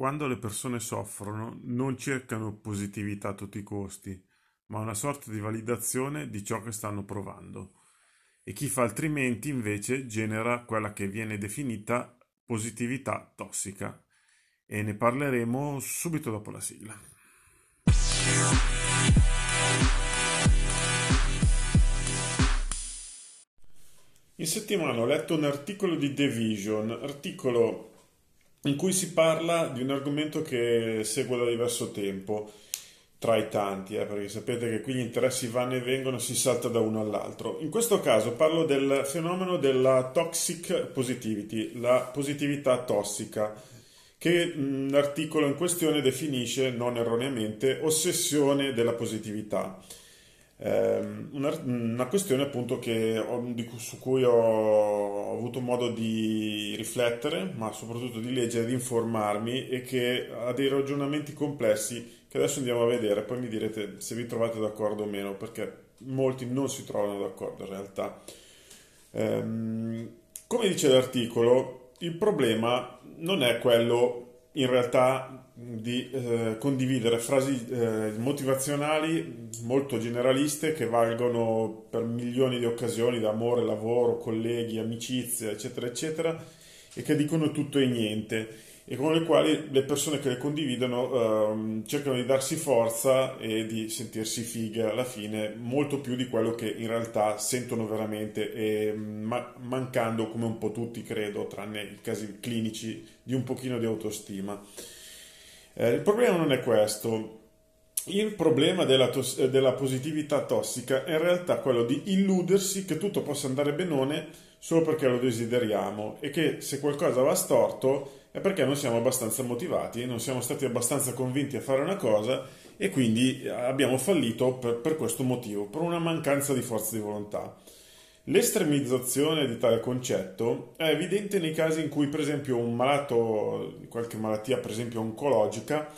Quando le persone soffrono, non cercano positività a tutti i costi, ma una sorta di validazione di ciò che stanno provando. E chi fa altrimenti, invece, genera quella che viene definita positività tossica. E ne parleremo subito dopo la sigla. In settimana ho letto un articolo di The Vision, articolo in cui si parla di un argomento che seguo da diverso tempo, tra i tanti, eh, perché sapete che qui gli interessi vanno e vengono, si salta da uno all'altro. In questo caso parlo del fenomeno della toxic positivity, la positività tossica, che l'articolo in questione definisce, non erroneamente, ossessione della positività. Ehm, una, una, questione appunto ho, di, su cui ho avuto modo di riflettere, ma soprattutto di leggere, di informarmi e che ha dei ragionamenti complessi che adesso andiamo a vedere, poi mi direte se vi trovate d'accordo o meno, perché molti non si trovano d'accordo in realtà. Ehm, come dice l'articolo, il problema non è quello in realtà di eh, condividere frasi eh, motivazionali molto generaliste che valgono per milioni di occasioni d'amore, lavoro, colleghi, amicizia, eccetera, eccetera, e che dicono tutto e niente e con le quali le persone che le condividono eh, cercano di darsi forza e di sentirsi fighe alla fine, molto più di quello che in realtà sentono veramente e ma- mancando come un po' tutti credo, tranne i casi clinici, di un pochino di autostima. Eh, il problema non è questo. Il problema della, tos- della positività tossica è in realtà quello di illudersi che tutto possa andare benone solo perché lo desideriamo e che se qualcosa va storto è perché non siamo abbastanza motivati, non siamo stati abbastanza convinti a fare una cosa e quindi abbiamo fallito per, per questo motivo, per una mancanza di forza di volontà. L'estremizzazione di tale concetto è evidente nei casi in cui, per esempio, un malato qualche malattia, per esempio oncologica,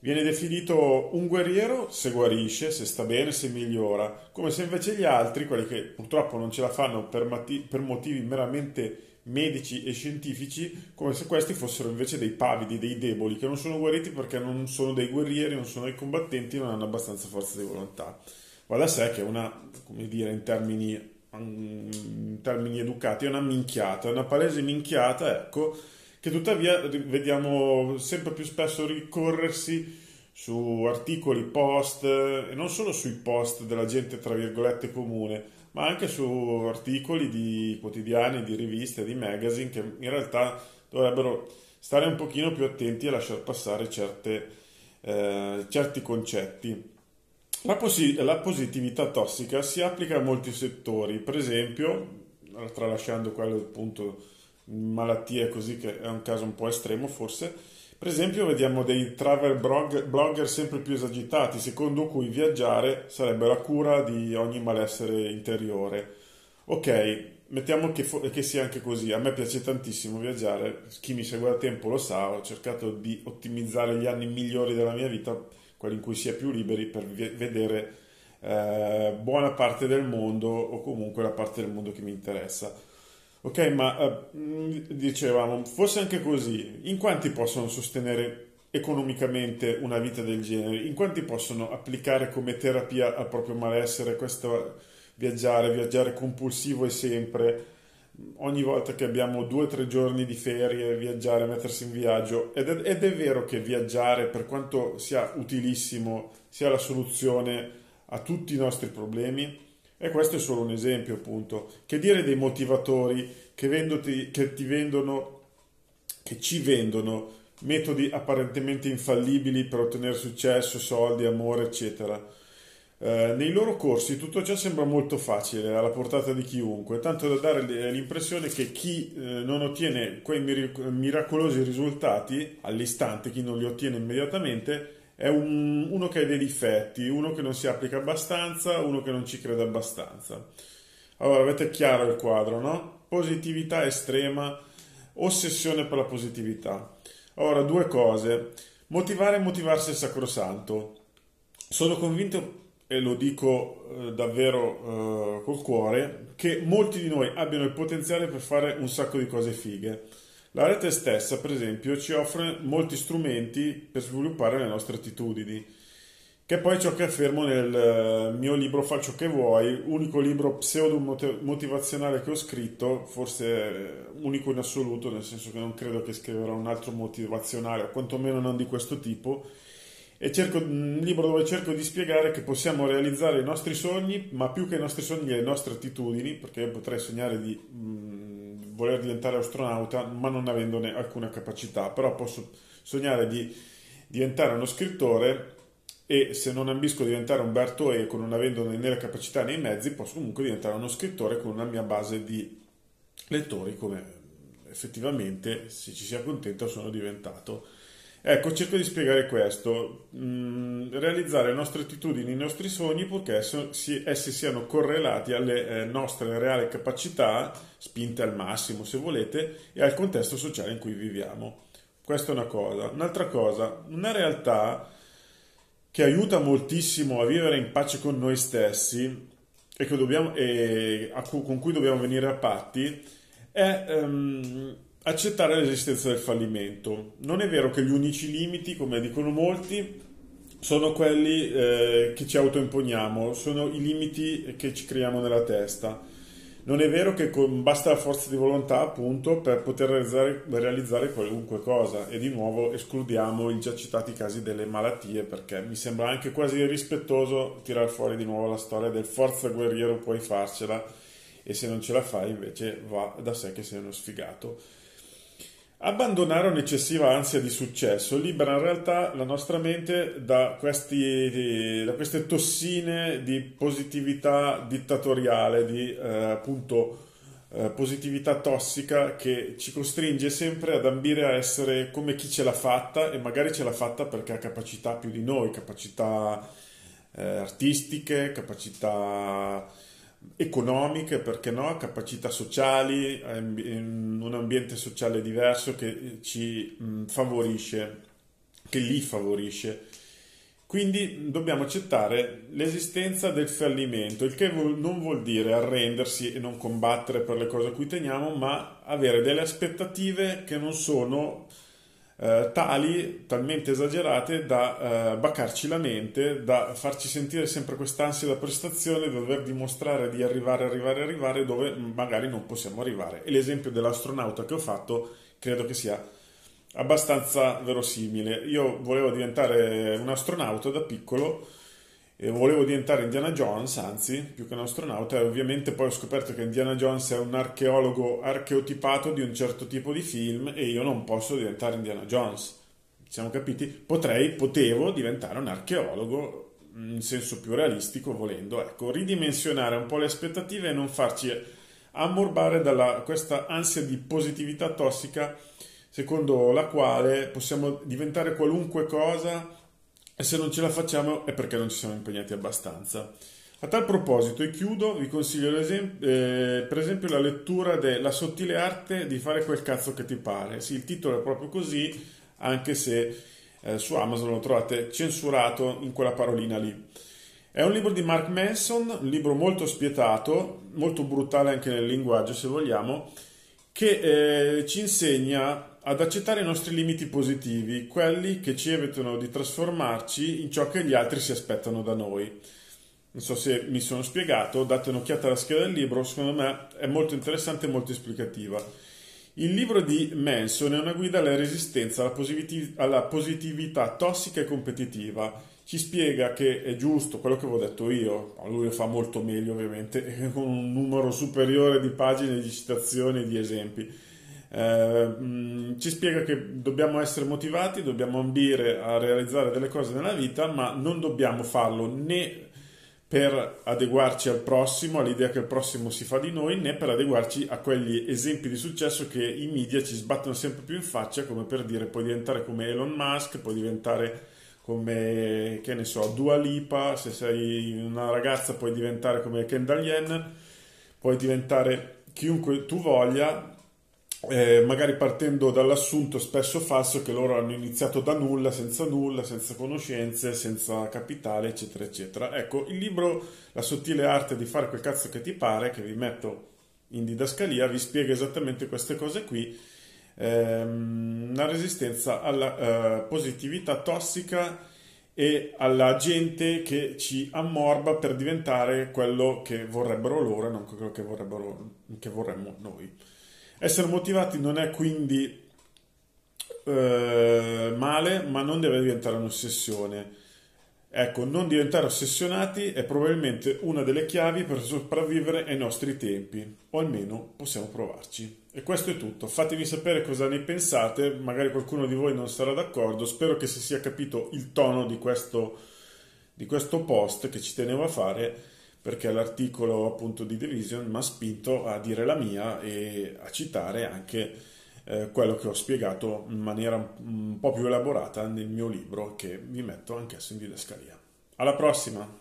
viene definito un guerriero se guarisce, se sta bene, se migliora, come se invece gli altri, quelli che purtroppo non ce la fanno per, mati- per motivi meramente medici e scientifici come se questi fossero invece dei pavidi, dei deboli, che non sono guariti perché non sono dei guerrieri, non sono dei combattenti, non hanno abbastanza forza di volontà. Va da sé che è una, come dire, in termini, in termini educati, è una minchiata, è una palese minchiata, ecco, che tuttavia vediamo sempre più spesso ricorrersi su articoli, post, e non solo sui post della gente, tra virgolette, comune, ma anche su articoli di quotidiani, di riviste, di magazine che in realtà dovrebbero stare un pochino più attenti a lasciare passare certe, eh, certi concetti. La, posi- la, positività tossica si applica a molti settori, per esempio, tralasciando quello appunto malattie così che è un caso un po' estremo forse, per esempio vediamo dei travel blogger sempre più esagitati, secondo cui viaggiare sarebbe la cura di ogni malessere interiore. Ok, mettiamo che, che, sia anche così, a me piace tantissimo viaggiare, chi mi segue da tempo lo sa, ho cercato di ottimizzare gli anni migliori della mia vita, quelli in cui si è più liberi per vedere eh, buona parte del mondo o comunque la parte del mondo che mi interessa. Ok, ma uh, dicevamo, fosse anche così, in quanti possono sostenere economicamente una vita del genere? In quanti possono applicare come terapia al proprio malessere questo viaggiare, viaggiare compulsivo e sempre, ogni volta che abbiamo due o tre giorni di ferie, viaggiare, mettersi in viaggio? Ed è, ed è vero che viaggiare, per quanto sia utilissimo, sia la soluzione a tutti i nostri problemi? E questo è solo un esempio, appunto. Che dire dei motivatori che, vendoti, che ti vendono, che ci vendono metodi apparentemente infallibili per ottenere successo, soldi, amore, eccetera. Eh, nei loro corsi tutto ciò sembra molto facile, alla portata di chiunque, tanto da dare l'impressione che chi eh, non ottiene quei miracolosi risultati all'istante, chi non li ottiene immediatamente, è un, uno che ha dei difetti, uno che non si applica abbastanza, uno che non ci crede abbastanza. Allora, avete chiaro il quadro, no? Positività estrema, ossessione per la positività. Ora, due cose. Motivare e motivarsi è sacrosanto. Sono convinto, e lo dico eh, davvero eh, col cuore, che molti di noi abbiano il potenziale per fare un sacco di cose fighe. La rete stessa, per esempio, ci offre molti strumenti per sviluppare le nostre attitudini, che è poi ciò che affermo nel eh, mio libro Faccio che vuoi, unico libro pseudo motivazionale che ho scritto, forse unico in assoluto, nel senso che non credo che scriverò un altro motivazionale, o quantomeno non di questo tipo, e cerco, un libro dove cerco di spiegare che possiamo realizzare i nostri sogni, ma più che i nostri sogni le nostre attitudini, perché io potrei sognare di mh, voler diventare astronauta, ma non avendone alcuna capacità, però posso sognare di diventare uno scrittore e se non ambisco a diventare Umberto Eco non avendo né le capacità né i mezzi posso comunque diventare uno scrittore con una mia base di lettori come effettivamente se ci si accontenta sono diventato. Ecco cerco di spiegare questo. Mm, realizzare le nostre attitudini i nostri sogni purché essi siano correlati alle eh, nostre reali capacità spinte al massimo se volete e al contesto sociale in cui viviamo questa è una cosa un'altra cosa una realtà che aiuta moltissimo a vivere in pace con noi stessi e, dobbiamo, e con cui dobbiamo venire a patti è um, accettare l'esistenza del fallimento. Non è vero che gli unici limiti, come dicono molti, sono quelli eh, che ci autoimponiamo, sono i limiti che ci creiamo nella testa. Non è vero che con, basta la forza di volontà, appunto, per poter realizzare, realizzare, qualunque cosa. E di nuovo escludiamo i già citati casi delle malattie, perché mi sembra anche quasi irrispettoso tirar fuori di nuovo la storia del forza guerriero, puoi farcela, e se non ce la fai invece va da sé che sei uno sfigato. Abbandonare un'eccessiva ansia di successo libera in realtà la nostra mente da, questi, da queste tossine di positività dittatoriale, di eh, appunto eh, positività tossica che ci costringe sempre ad ambire a essere come chi ce l'ha fatta e magari ce l'ha fatta perché ha capacità più di noi, capacità eh, artistiche, capacità economiche, perché no, capacità sociali, in un ambiente sociale diverso che ci favorisce, che li favorisce. Quindi dobbiamo accettare l'esistenza del fallimento, il che non vuol dire arrendersi e non combattere per le cose a cui teniamo, ma avere delle aspettative che non sono eh, tali, talmente esagerate da eh, baccarci la mente, da farci sentire sempre quest'ansia da prestazione, da dover dimostrare di arrivare, arrivare, arrivare dove magari non possiamo arrivare. E l'esempio dell'astronauta che ho fatto credo che sia abbastanza verosimile. Io volevo diventare un astronauta da piccolo e volevo diventare Indiana Jones, anzi, più che un astronauta, e ovviamente poi ho scoperto che Indiana Jones è un archeologo archeotipato di un certo tipo di film e io non posso diventare Indiana Jones. Siamo capiti? Potrei, potevo diventare un archeologo in senso più realistico volendo, ecco, ridimensionare un po' le aspettative e non farci ammorbare da questa ansia di positività tossica secondo la quale possiamo diventare qualunque cosa e se non ce la facciamo è perché non ci siamo impegnati abbastanza. A tal proposito, e chiudo, vi consiglio eh, per esempio la lettura della sottile arte di fare quel cazzo che ti pare. Sì, il titolo è proprio così, anche se eh, su Amazon lo trovate censurato in quella parolina lì. È un libro di Mark Manson, un libro molto spietato, molto brutale anche nel linguaggio se vogliamo, che eh, ci insegna ad accettare i nostri limiti positivi, quelli che ci evitano di trasformarci in ciò che gli altri si aspettano da noi. Non so se mi sono spiegato, date un'occhiata alla scheda del libro, secondo me è molto interessante e molto esplicativa. Il libro di Manson è una guida alla resistenza alla, positiv- alla positività tossica e competitiva. Ci spiega che è giusto quello che avevo detto io, lui lo fa molto meglio ovviamente, con un numero superiore di pagine di citazioni e di esempi eh, ci spiega che dobbiamo essere motivati, dobbiamo ambire a realizzare delle cose nella vita, ma non dobbiamo farlo né per adeguarci al prossimo, all'idea che il prossimo si fa di noi, né per adeguarci a quegli esempi di successo che i media ci sbattono sempre più in faccia, come per dire puoi diventare come Elon Musk, puoi diventare come, che ne so, Dua Lipa, se sei una ragazza puoi diventare come Kendall Jenner, puoi diventare chiunque tu voglia, eh, magari partendo dall'assunto spesso falso che loro hanno iniziato da nulla, senza nulla, senza conoscenze, senza capitale, eccetera, eccetera. Ecco, il libro La sottile arte di fare quel cazzo che ti pare, che vi metto in didascalia, vi spiega esattamente queste cose qui. ehm, una resistenza alla eh, positività tossica e alla gente che ci ammorba per diventare quello che vorrebbero loro e non quello che, che vorremmo noi. Essere motivati non è quindi eh, male, ma non deve diventare un'ossessione. Ecco, non diventare ossessionati è probabilmente una delle chiavi per sopravvivere ai nostri tempi, o almeno possiamo provarci. E questo è tutto. Fatemi sapere cosa ne pensate, magari qualcuno di voi non sarà d'accordo. Spero che si sia capito il tono di questo, di questo post che ci tenevo a fare, perché l'articolo appunto di Division mi ha spinto a dire la mia e a citare anche eh, quello che ho spiegato in maniera un po' più elaborata nel mio libro che vi metto anch'esso in didascalia. Alla prossima!